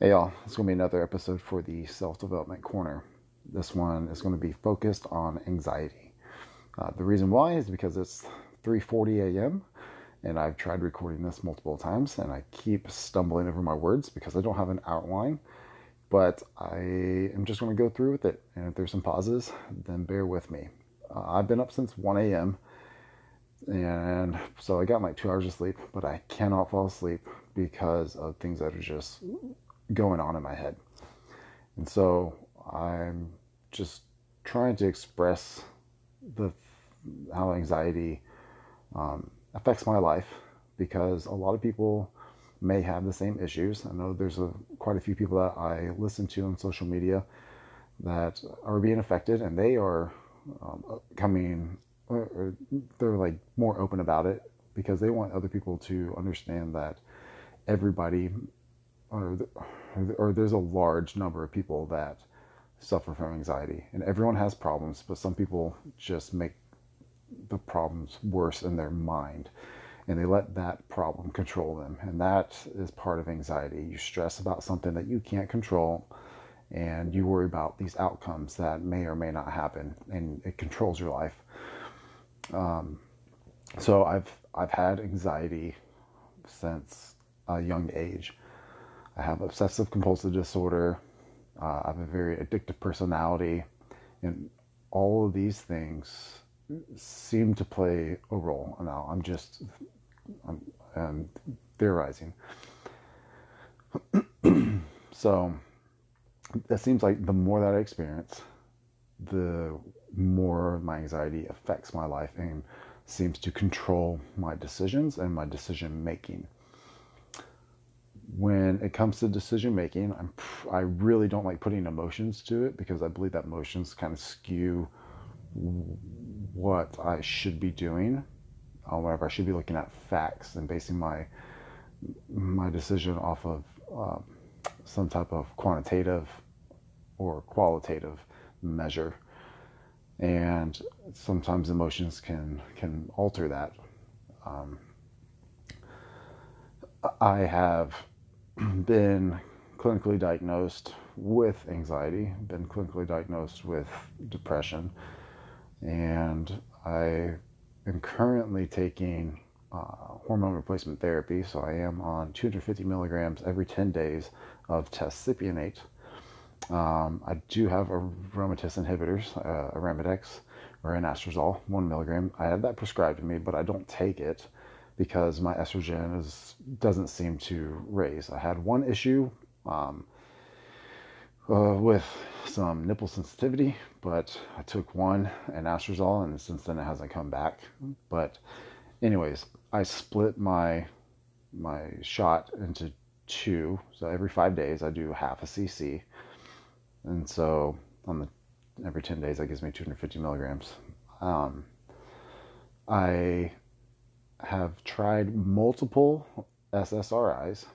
Hey y'all, it's going to be another episode for the Self Development Corner. This one is going to be focused on anxiety. Uh, the reason why is because it's 3:40 a.m. and I've tried recording this multiple times and I keep stumbling over my words because I don't have an outline. But I am just going to go through with it, and if there's some pauses, then bear with me. Uh, I've been up since 1 a.m. and so I got like two hours of sleep, but I cannot fall asleep because of things that are just going on in my head. And so I'm just trying to express the how anxiety um, affects my life because a lot of people may have the same issues. I know there's a, quite a few people that I listen to on social media that are being affected, and they are um, coming. Or they're like more open about it because they want other people to understand that everybody or, or there's a large number of people that suffer from anxiety and everyone has problems but some people just make the problems worse in their mind and they let that problem control them and that is part of anxiety. You stress about something that you can't control and you worry about these outcomes that may or may not happen and it controls your life. Um, so i've i've had anxiety since a young age I have obsessive compulsive disorder. Uh, I have a very addictive personality. And all of these things seem to play a role. Now, I'm just I'm, I'm theorizing. so, it seems like the more that I experience, the more my anxiety affects my life and seems to control my decisions and my decision making when it comes to decision making, I'm, I really don't like putting emotions to it because I believe that emotions kind of skew what I should be doing. Whenever I should be looking at facts and basing my my decision off of um, some type of quantitative or qualitative measure, and sometimes emotions can can alter that. Um, I have been clinically diagnosed with anxiety, been clinically diagnosed with depression, and I am currently taking uh, hormone replacement therapy. So I am on 250 milligrams every 10 days of test cypionate. Um, I do have aromatase inhibitors, uh, Arimidex or anastrozole, one milligram. I have that prescribed to me, but I don't take it because my estrogen is doesn't seem to raise. I had one issue um, uh, with some nipple sensitivity, but I took one anastrozole, and since then it hasn't come back. But, anyways, I split my my shot into two. So every five days I do half a cc, and so on the every ten days that gives me 250 milligrams. Um, I have tried multiple SSRIs.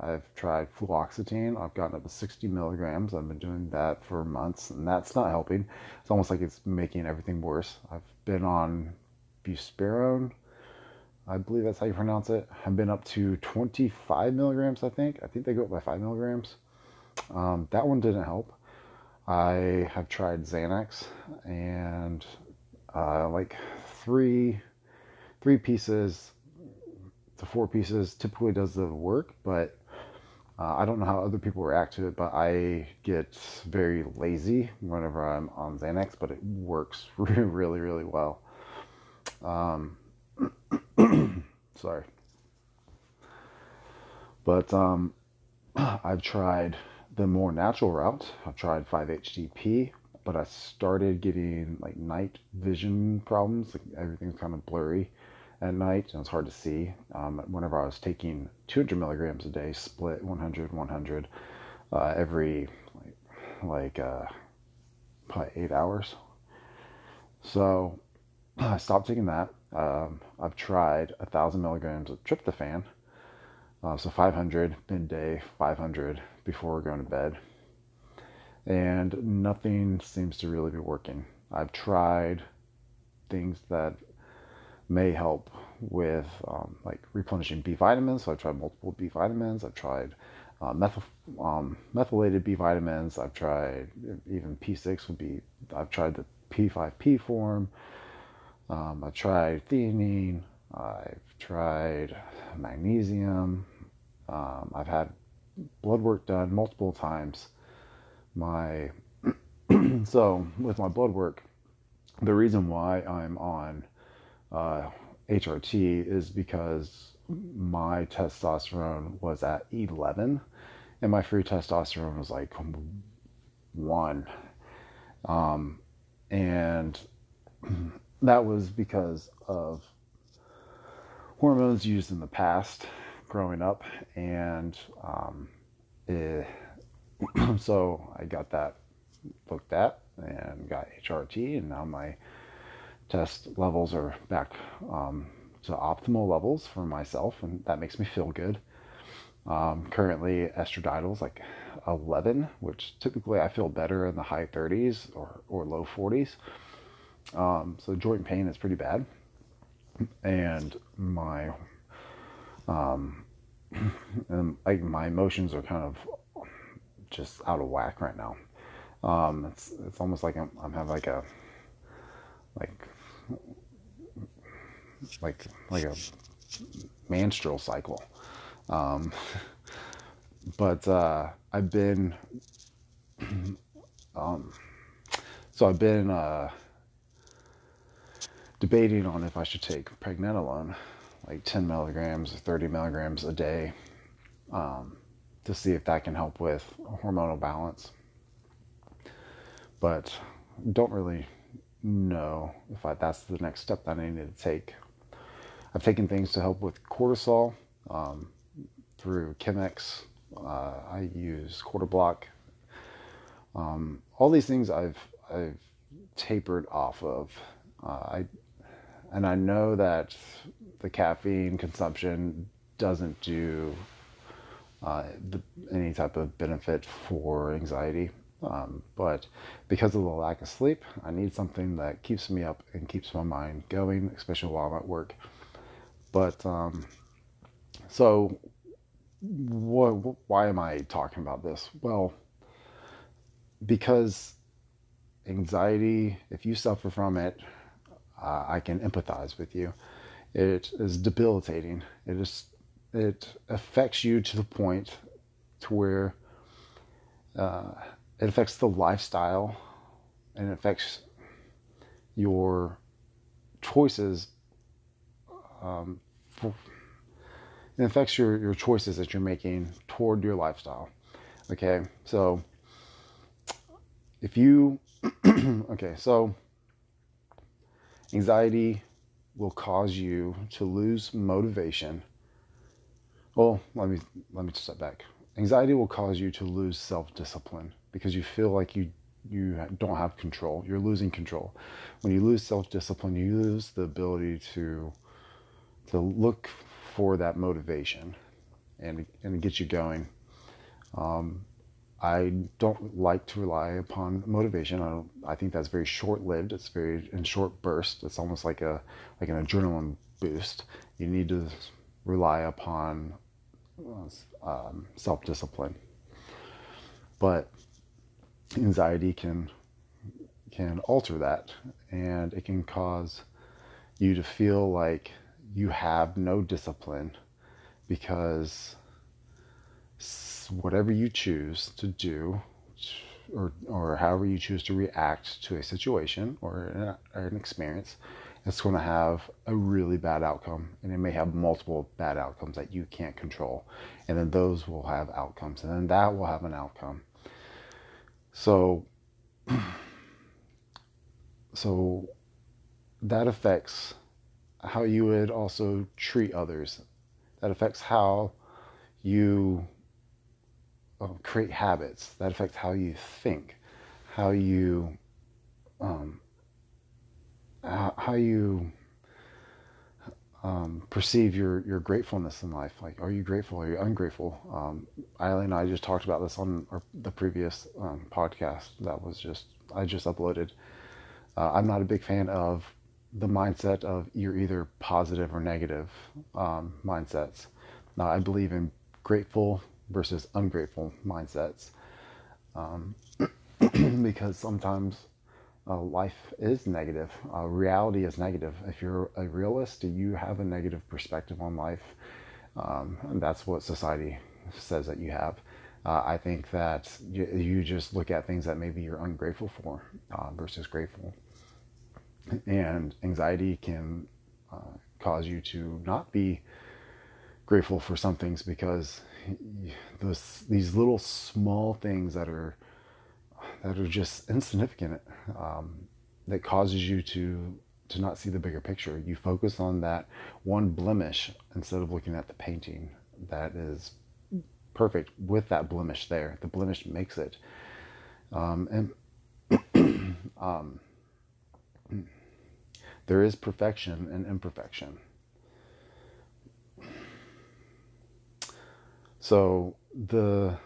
I've tried fluoxetine. I've gotten up to 60 milligrams. I've been doing that for months, and that's not helping. It's almost like it's making everything worse. I've been on buspirone. I believe that's how you pronounce it. I've been up to 25 milligrams, I think. I think they go up by 5 milligrams. Um, that one didn't help. I have tried Xanax and uh, like three three pieces to four pieces typically does the work, but uh, I don't know how other people react to it, but I get very lazy whenever I'm on Xanax, but it works really, really well. Um, sorry. But um, I've tried the more natural route. I've tried 5-HTP, but I started getting like night vision problems. Like everything's kind of blurry at night and it's hard to see. Um, whenever I was taking 200 milligrams a day, split 100, 100 uh, every like, like uh, probably eight hours. So I stopped taking that. Um, I've tried a thousand milligrams of tryptophan, uh, so 500 midday, 500 before going to bed, and nothing seems to really be working. I've tried things that may help with um, like replenishing B vitamins. So I've tried multiple B vitamins. I've tried uh, methyl, um, methylated B vitamins. I've tried even B6 would be. I've tried the P5P form. Um, I've tried theanine. I've tried magnesium. Um, I've had blood work done multiple times. My so with my blood work, the reason why I'm on uh, HRT is because my testosterone was at 11 and my free testosterone was like one. Um, and that was because of hormones used in the past growing up. And um, it, so I got that looked at and got HRT, and now my test levels are back um, to optimal levels for myself, and that makes me feel good. Um, currently, estradiol is like 11, which typically I feel better in the high 30s or, or low 40s. Um, so joint pain is pretty bad, and my um, and my emotions are kind of just out of whack right now. Um, it's it's almost like I'm, I'm having like a like like like a menstrual cycle. Um, but uh, I've been um, so I've been uh, debating on if I should take pregnenolone, like 10 milligrams or 30 milligrams a day, um, to see if that can help with hormonal balance but don't really know if I, that's the next step that I need to take. I've taken things to help with cortisol um, through Chemex. Uh, I use Quarter Block. Um, all these things I've I've tapered off of. Uh, I and I know that the caffeine consumption doesn't do uh, the, any type of benefit for anxiety. Um, but because of the lack of sleep, I need something that keeps me up and keeps my mind going, especially while I'm at work. But um, so, what, why am I talking about this? Well, because anxiety, if you suffer from it, uh, I can empathize with you. It is debilitating. It is it affects you to the point to where uh, it affects the lifestyle and it affects your choices um, for, it affects your, your choices that you're making toward your lifestyle okay? So if you okay so anxiety will cause you to lose motivation. Well let me let me step back. Anxiety will cause you to lose self-discipline because you feel like you you don't have control. You're losing control. When you lose self-discipline, you lose the ability to to look for that motivation and and get you going. Um, I don't like to rely upon motivation. I, I think that's very short-lived. It's very in short bursts. It's almost like a like an adrenaline boost. You need to rely upon um, self-discipline. But anxiety can can alter that and it can cause you to feel like you have no discipline because whatever you choose to do or, or however you choose to react to a situation or an, experience it's going to have a really bad outcome and it may have multiple bad outcomes that you can't control. And then those will have outcomes and then that will have an outcome so, so that affects how you would also treat others. That affects how you um, create habits. That affects how you think, how you, um, how you um, perceive your your gratefulness in life. Like, are you grateful? Are you ungrateful? Um, Eileen and I just talked about this on our, the previous um, podcast that was just I just uploaded. Uh, I'm not a big fan of the mindset of you're either positive or negative um, mindsets. Now, I believe in grateful versus ungrateful mindsets. Um, because sometimes uh, life is negative, uh, reality is negative. If you're a realist, you have a negative perspective on life. Um, and that's what society says that you have. Uh, I think that you, you, just look at things that maybe you're ungrateful for uh, versus grateful. And anxiety can uh, cause you to not be grateful for some things because those, these little small things that are that are just insignificant um, that causes you to to not see the bigger picture. You focus on that one blemish instead of looking at the painting that is perfect with that blemish there. The blemish makes it. Um, and um, there is perfection and imperfection. So the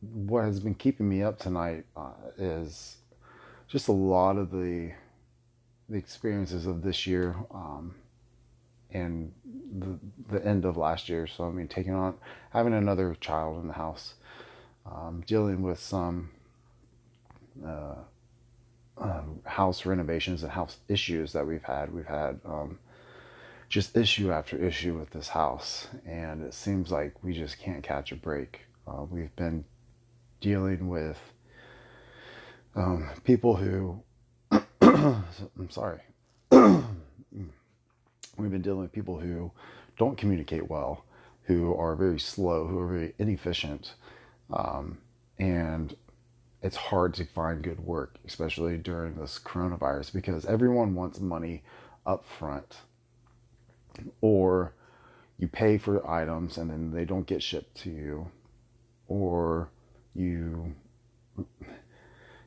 what has been keeping me up tonight uh, is just a lot of the the experiences of this year um, and the the end of last year. So I mean, taking on having another child in the house, um, dealing with some uh, uh, house renovations and house issues that we've had. We've had um, just issue after issue with this house, and it seems like we just can't catch a break. Uh, we've been dealing with um, people who, I'm sorry, we've been dealing with people who don't communicate well, who are very slow, who are very inefficient, um, and it's hard to find good work, especially during this coronavirus, because everyone wants money up front, or you pay for items and then they don't get shipped to you, or you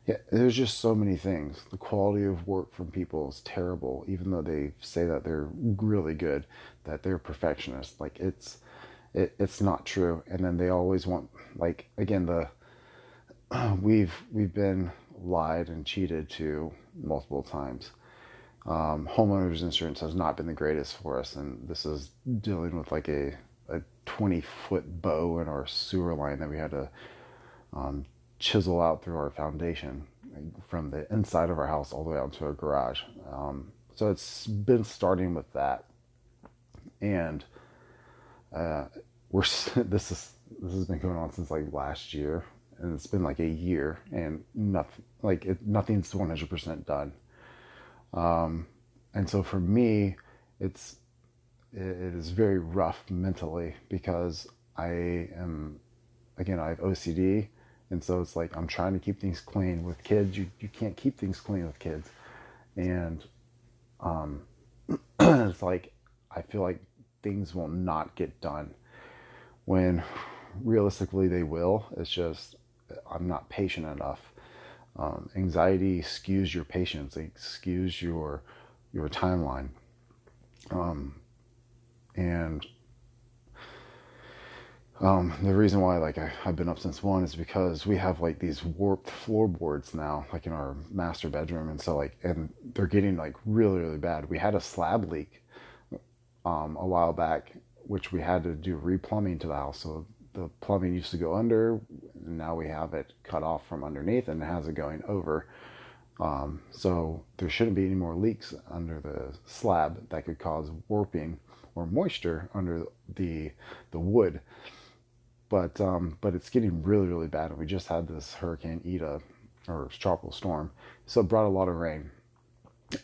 yeah there's just so many things. The quality of work from people is terrible even though they say that they're really good that they're perfectionists. Like it's it, it's not true. And then they always want like again the we've we've been lied and cheated to multiple times. Um, homeowners insurance has not been the greatest for us and this is dealing with like a a 20 foot bow in our sewer line that we had to um, chisel out through our foundation from the inside of our house all the way out to our garage. Um, so it's been starting with that, and uh, we're this is this has been going on since like last year, and it's been like a year, and nothing like it, nothing's one hundred percent done. Um, and so for me, it's it is very rough mentally because I am again I have OCD and so it's like I'm trying to keep things clean with kids. You you can't keep things clean with kids, and um, it's like I feel like things will not get done when realistically they will. It's just I'm not patient enough. Um, anxiety skews your patience. It skews your your timeline. Um, and um, the reason why like I, have been up since one is because we have like these warped floorboards now, like in our master bedroom, and so like and they're getting like really really bad. We had a slab leak um, a while back, which we had to do replumbing to the house. So the plumbing used to go under, and now we have it cut off from underneath, and it has it going over. Um, so there shouldn't be any more leaks under the slab that could cause warping or moisture under the the wood but um, but it's getting really really bad. And we just had this Hurricane Eta or tropical storm, so it brought a lot of rain.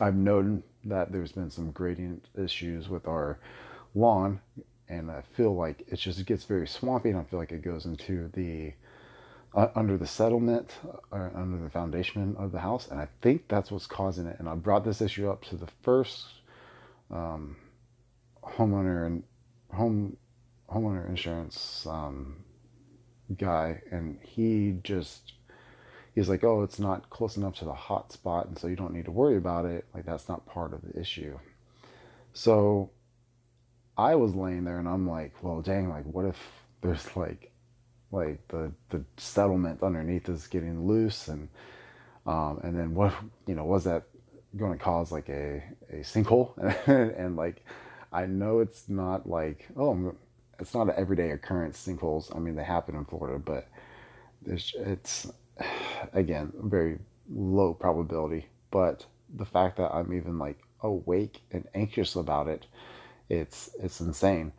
I've noted that there's been some gradient issues with our lawn, and I feel like it just gets very swampy, and I feel like it goes into the uh, under the settlement, uh, under the foundation of the house, and I think that's what's causing it. And I brought this issue up to the first um, homeowner and home homeowner insurance um, guy, and he just he's like, "Oh, it's not close enough to the hot spot, and so you don't need to worry about it. Like that's not part of the issue." So I was laying there, and I'm like, "Well, dang! Like, what if there's like, like the the settlement underneath is getting loose, and um, and then what? You know, was that going to cause like a a sinkhole? and, and like." I know it's not like, oh, it's not an everyday occurrence. Sinkholes. I mean, they happen in Florida, but it's, again very low probability. But the fact that I'm even like awake and anxious about it, it's it's insane.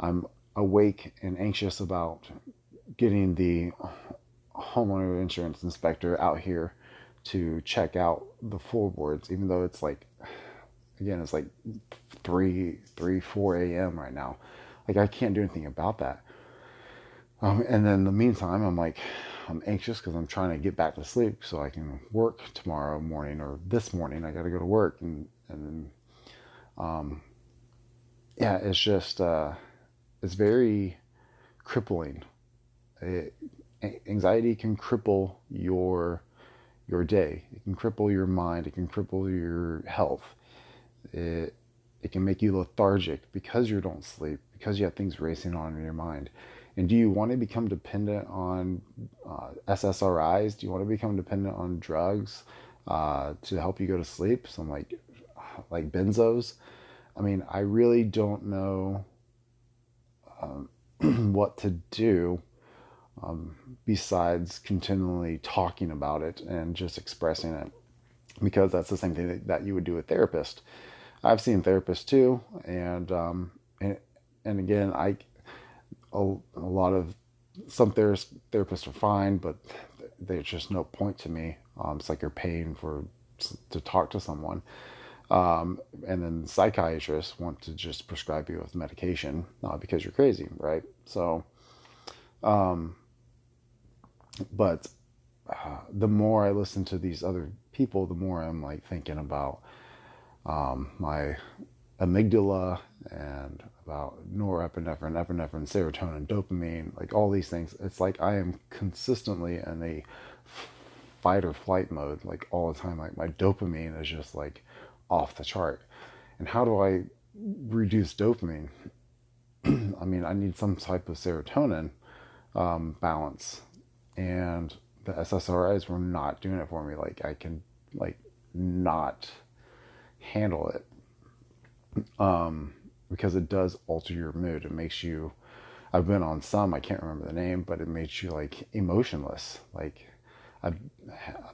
I'm awake and anxious about getting the homeowner insurance inspector out here to check out the floorboards, even though it's like, again, it's like three, three, four a.m. right now. Like I can't do anything about that. Um, and then in the meantime, I'm like, I'm anxious because I'm trying to get back to sleep so I can work tomorrow morning or this morning. I got to go to work and and then, um, yeah, it's just uh, it's very crippling. It, anxiety can cripple your your day. It can cripple your mind. It can cripple your health. It it can make you lethargic because you don't sleep because you have things racing on in your mind. And do you want to become dependent on uh, SSRIs? Do you want to become dependent on drugs uh, to help you go to sleep? Some like like benzos. I mean, I really don't know um, what to do um, besides continually talking about it and just expressing it because that's the same thing that, that you would do with therapist. I've seen therapists too, and um, and, and again, I a, a lot of some therapists therapists are fine, but there's just no point to me. Um, it's like you're paying for to talk to someone. Um, and then psychiatrists want to just prescribe you with medication uh, because you're crazy, right? So, um, but uh, the more I listen to these other people, the more I'm like thinking about um, my amygdala and about norepinephrine, epinephrine, serotonin, dopamine, like all these things. It's like I am consistently in a fight or flight mode, like all the time. Like my dopamine is just like off the chart. And how do I reduce dopamine? I mean, I need some type of serotonin um, balance and the SSRIs were not doing it for me. Like I can like not handle it um, because it does alter your mood. It makes you. I've been on some. I can't remember the name, but it makes you like emotionless. Like, I,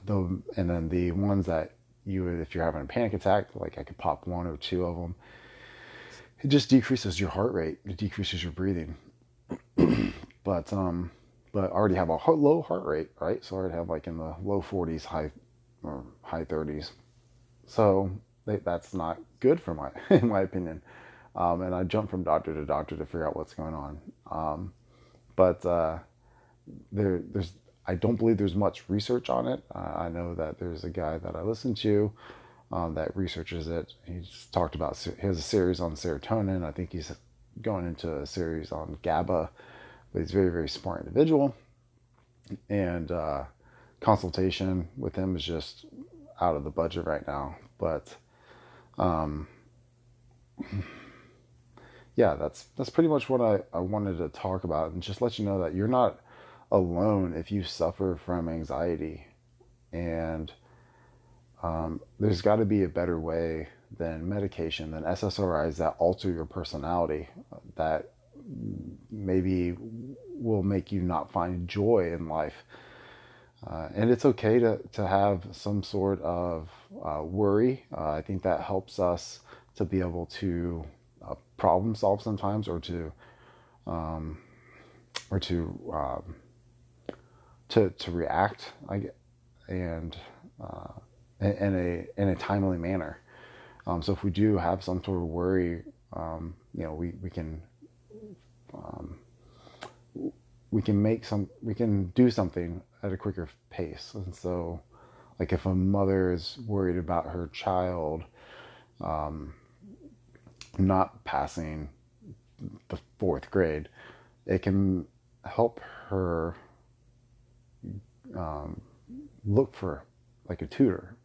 the and then the ones that you if you're having a panic attack, like I could pop one or two of them. It just decreases your heart rate. It decreases your breathing. but um, but I already have a low heart rate, right? So I already have like in the low 40s, high or high 30s. So that's not good for my, in my opinion. Um, and I jump from doctor to doctor to figure out what's going on. Um, but uh, there, there's, I don't believe there's much research on it. Uh, I know that there's a guy that I listen to um, that researches it. He's talked about he has a series on serotonin. I think he's going into a series on GABA but he's a very very smart individual and uh, consultation with him is just out of the budget right now but um, yeah that's that's pretty much what I, I wanted to talk about and just let you know that you're not alone if you suffer from anxiety and um, there's got to be a better way than medication than ssris that alter your personality that maybe will make you not find joy in life. Uh, and it's okay to, to have some sort of uh, worry. Uh, I think that helps us to be able to uh, problem solve sometimes or to um, or to um, to to react I, and uh, in a in a timely manner. Um, so if we do have some sort of worry, um, you know, we, we can um, we can make some we can do something at a quicker pace. And so like if a mother is worried about her child um, not passing the fourth grade it can help her um, look for like a tutor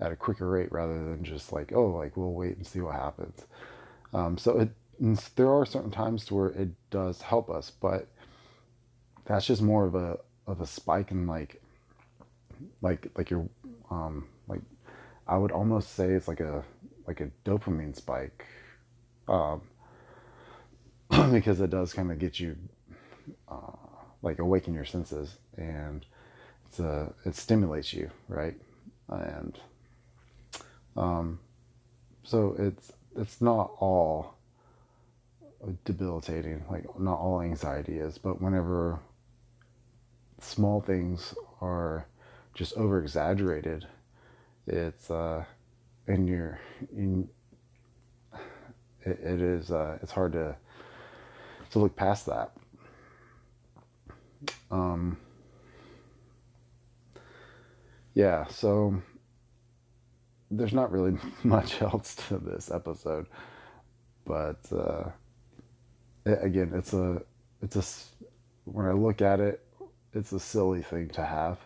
at a quicker rate rather than just like oh like we'll wait and see what happens. Um, so it there are certain times where it does help us, but that's just more of a of a spike in like like like your um like I would almost say it's like a like a dopamine spike. Um because it does kind of get you uh, like awaken your senses and it's a, it stimulates you right and um, so it's it's not all debilitating like not all anxiety is but whenever small things are just over exaggerated it's uh and you're in it, it is uh it's hard to to look past that. Um yeah so there's not really much else to this episode but uh it, again it's a it's a when i look at it it's a silly thing to have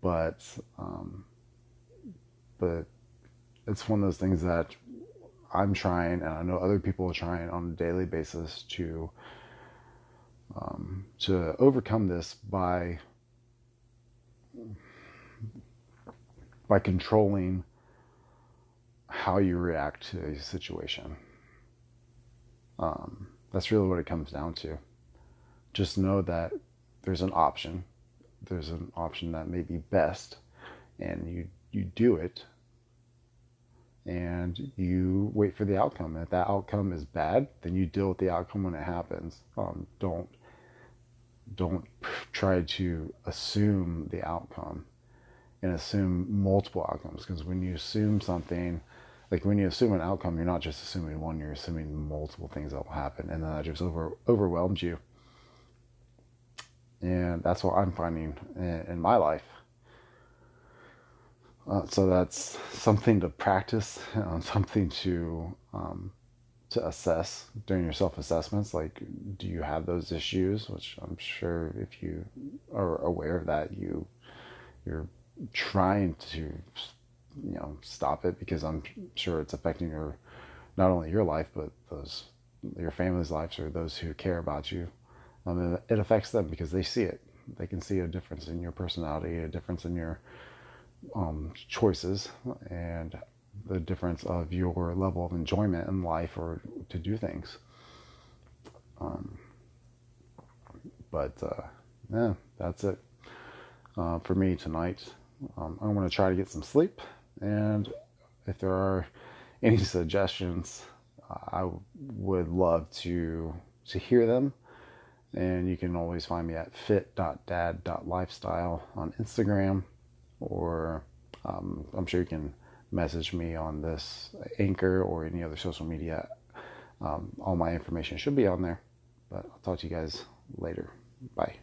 but um but it's one of those things that I'm trying, and I know other people are trying on a daily basis to um, to overcome this by by controlling how you react to a situation. Um, that's really what it comes down to. Just know that there's an option. There's an option that may be best, and you you do it and you wait for the outcome. And if that outcome is bad, then you deal with the outcome when it happens. Um, don't don't try to assume the outcome and assume multiple outcomes because when you assume something like when you assume an outcome you're not just assuming one you're assuming multiple things that will happen and then that just over overwhelms you and that's what i'm finding in, in my life uh, so that's something to practice, uh, something to um, to assess during your self assessments. Like, do you have those issues? Which I'm sure if you are aware of that, you you're trying to you know stop it because I'm sure it's affecting your not only your life but those your family's lives or those who care about you. Um, it affects them because they see it. They can see a difference in your personality, a difference in your um, choices and the difference of your level of enjoyment in life or to do things. Um, but uh, yeah, that's it uh, for me tonight. Um, I'm going to try to get some sleep, and if there are any suggestions, I would love to to hear them. And you can always find me at fit.dad.lifestyle on Instagram or um, I'm sure you can message me on this anchor or any other social media. Um, all my information should be on there. But I'll talk to you guys later. Bye.